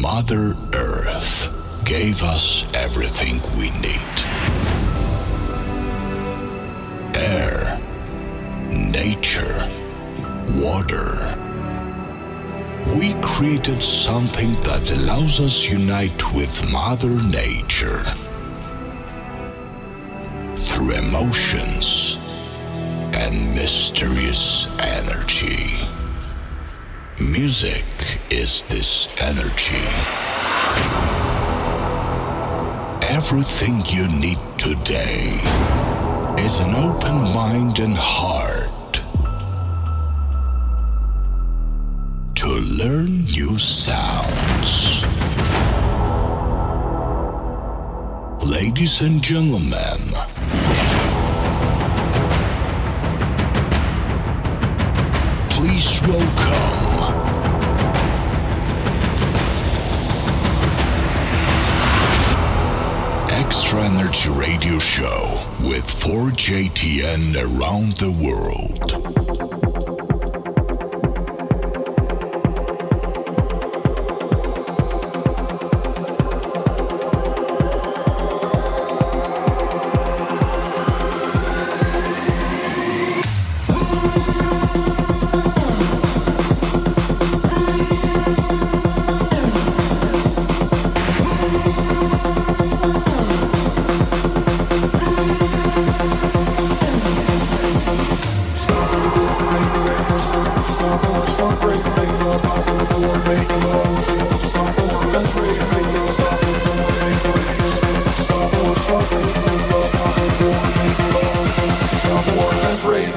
Mother Earth gave us everything we need air, nature, water. We created something that allows us unite with Mother Nature through emotions and mysterious energy. Music is this energy. Everything you need today is an open mind and heart to learn new sounds. Ladies and gentlemen, please welcome Extra Energy Radio Show with 4JTN around the world.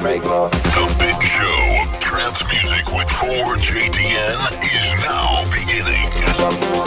The big show of trance music with 4JTN is now beginning.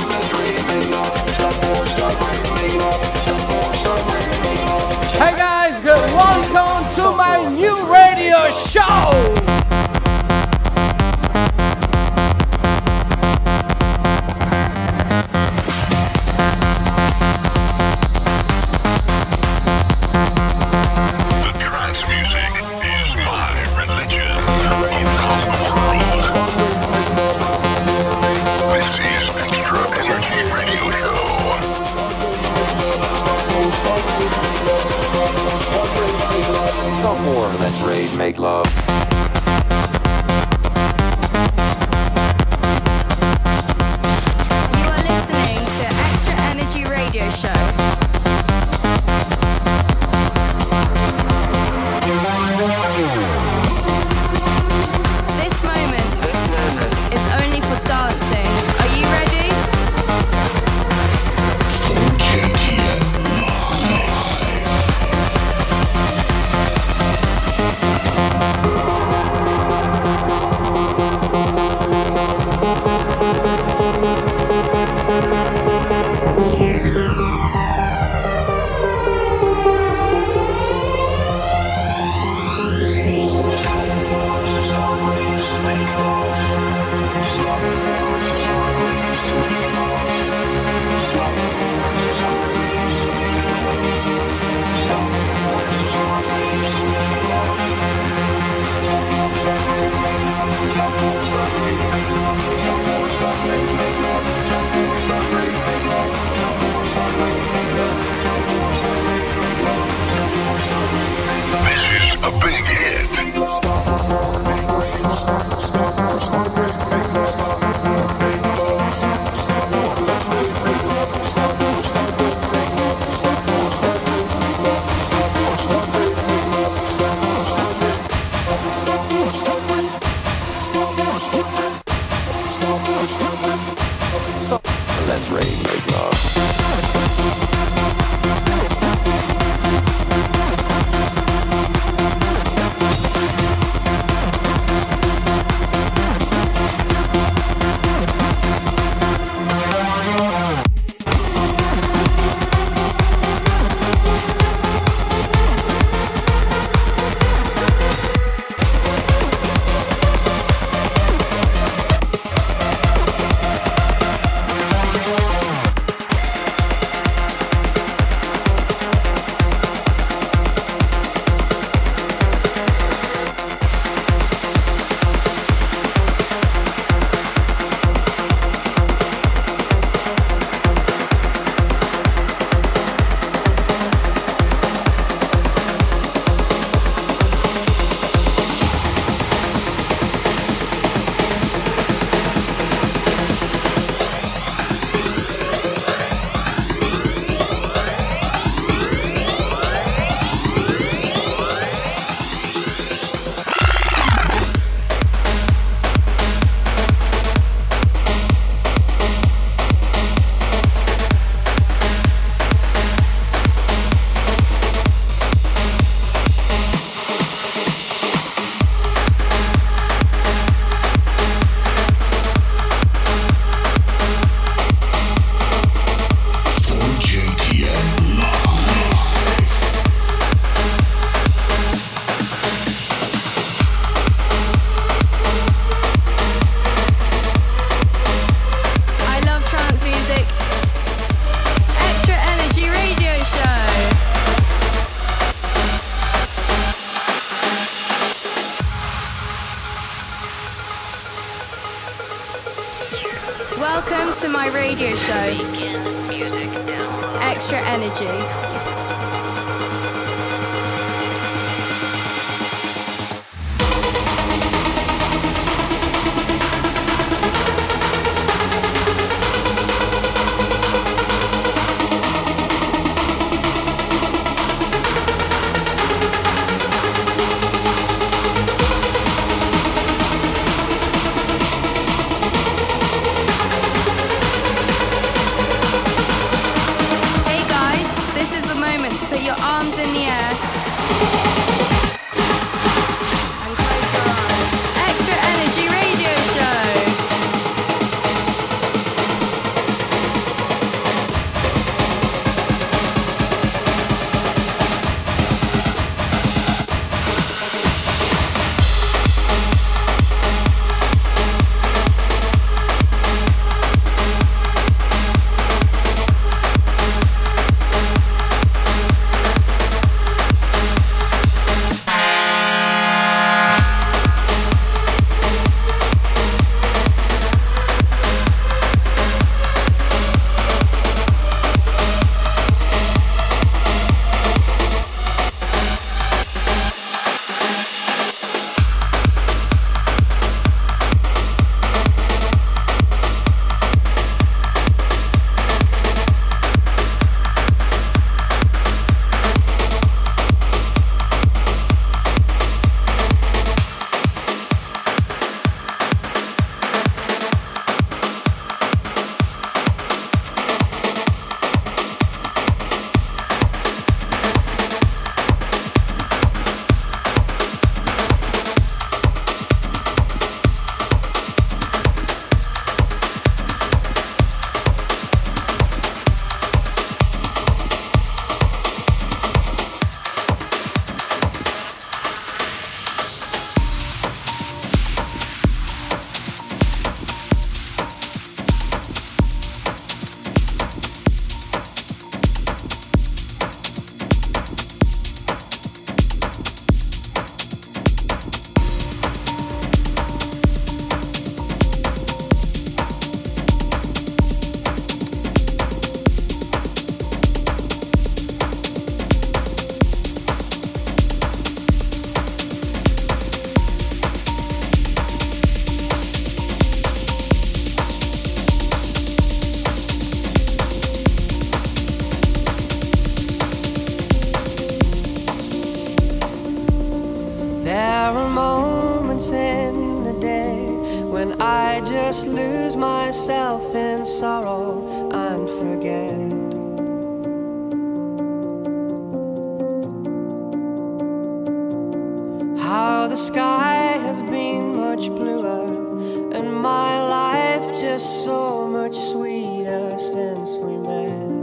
so much sweeter since we met.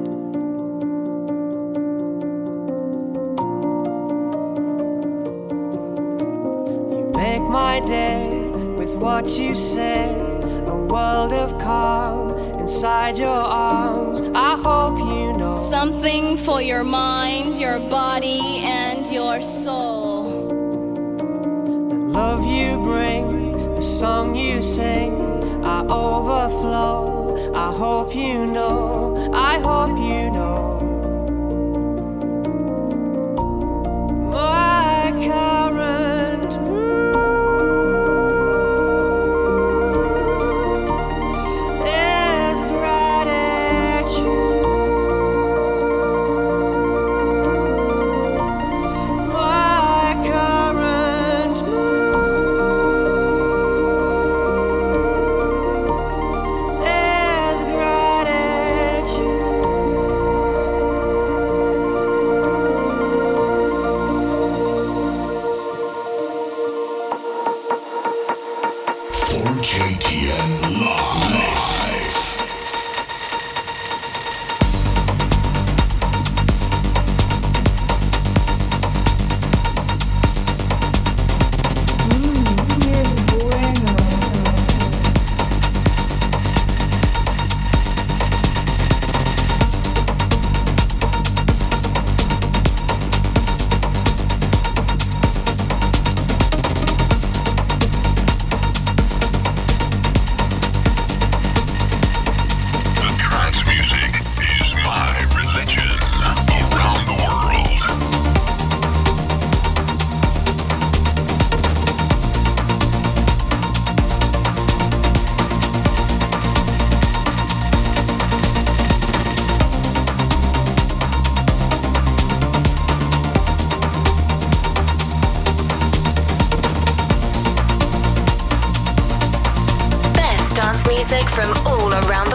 You make my day with what you say. A world of calm inside your arms. I hope you know something for your mind, your body, and your soul. The love you bring, the song you sing I overflow. I hope you know. I hope you around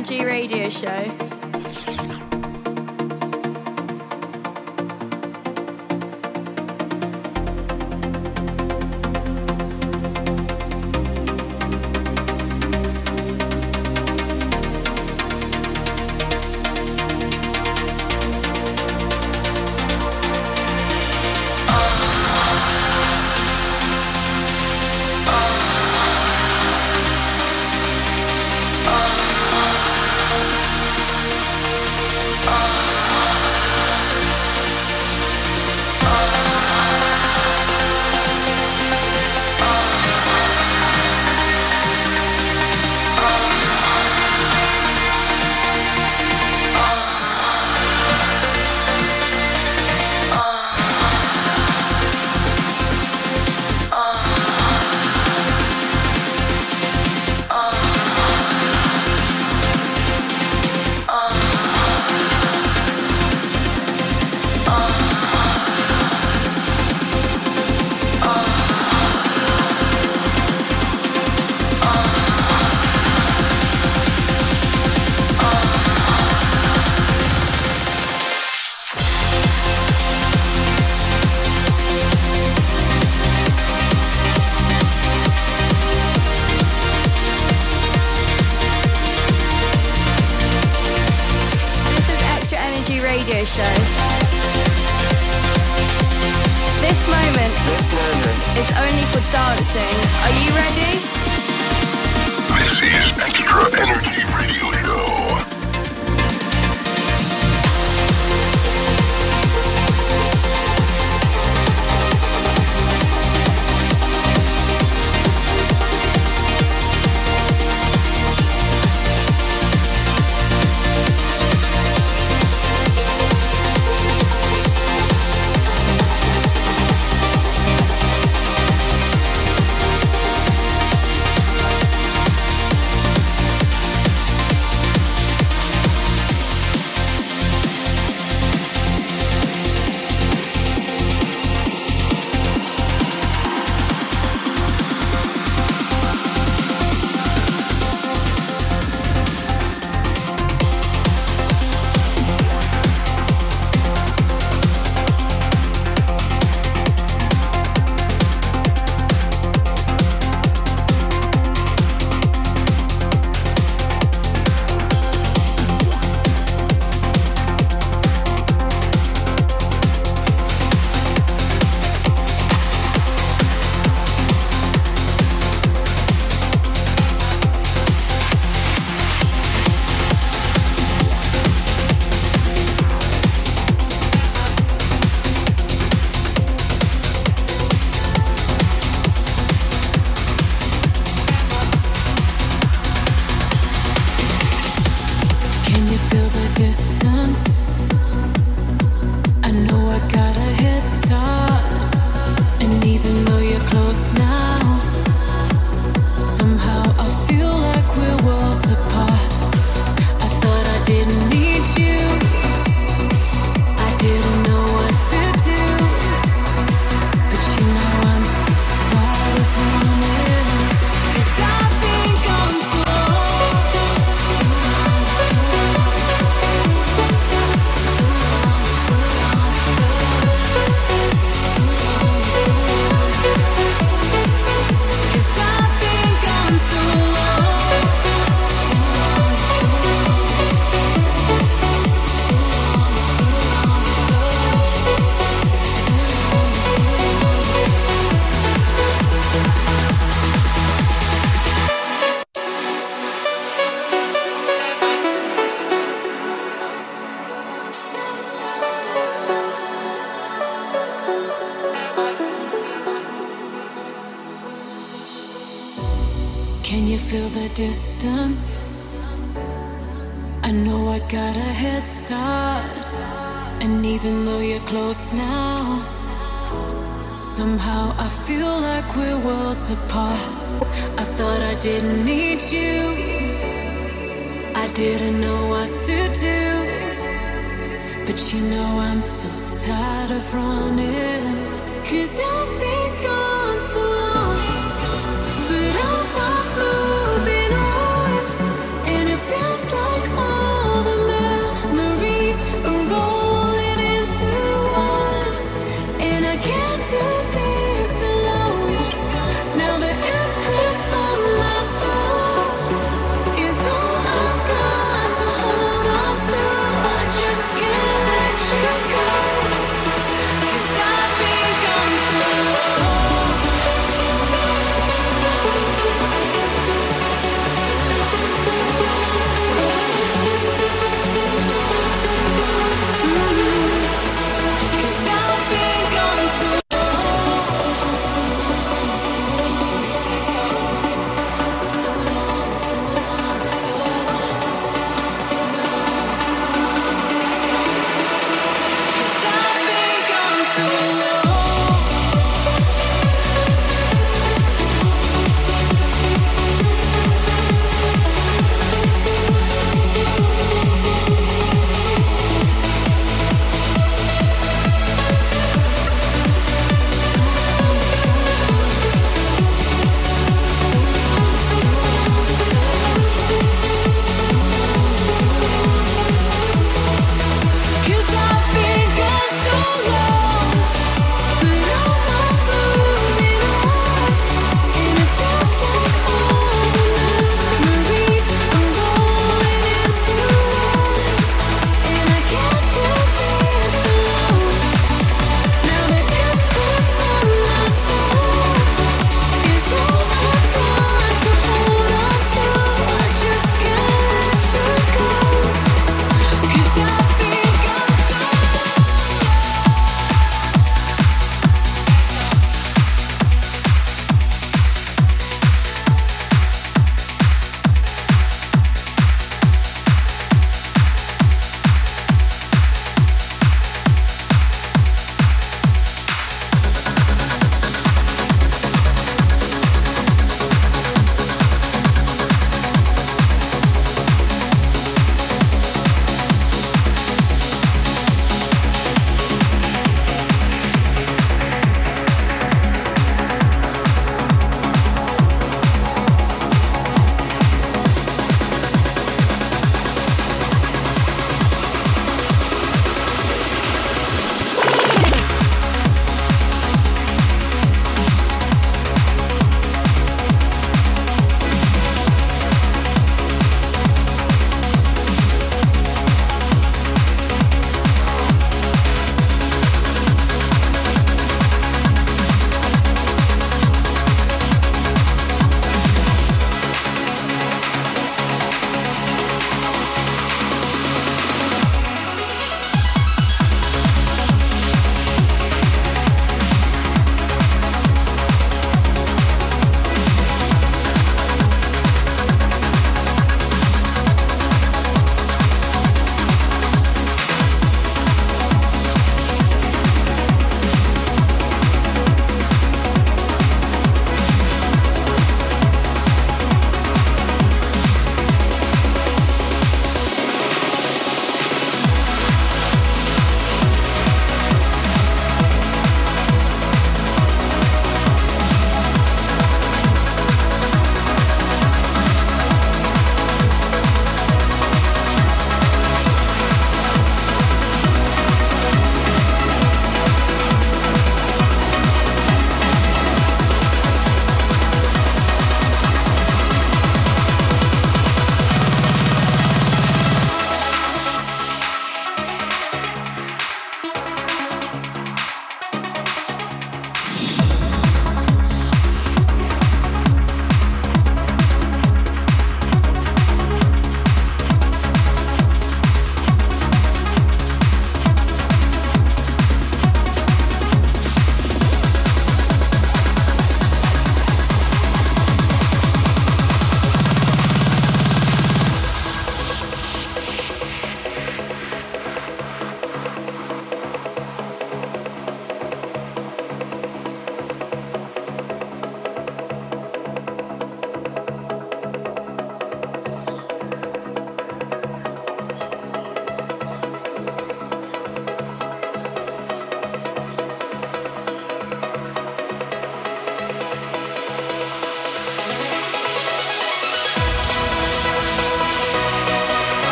Energy Radio Show. apart. I thought I didn't need you. I didn't know what to do. But you know I'm so tired of running. Cause I've been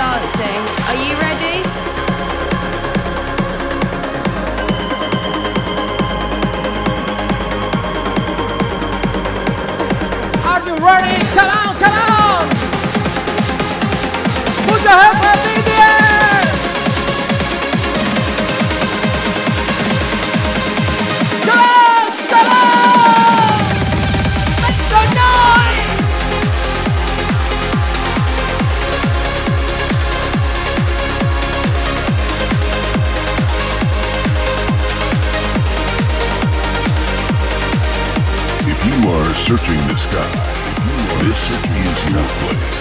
dancing. Are you ready? Are you ready? Come on, come on! Put your hands up searching the sky, this is your place.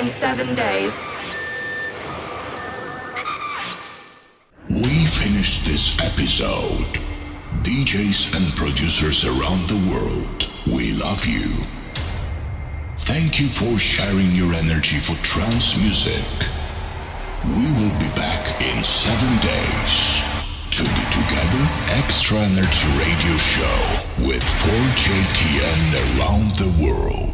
In seven days. We finished this episode. DJs and producers around the world, we love you. Thank you for sharing your energy for trance music. We will be back in seven days to be together Extra Energy Radio Show with 4JTN around the world.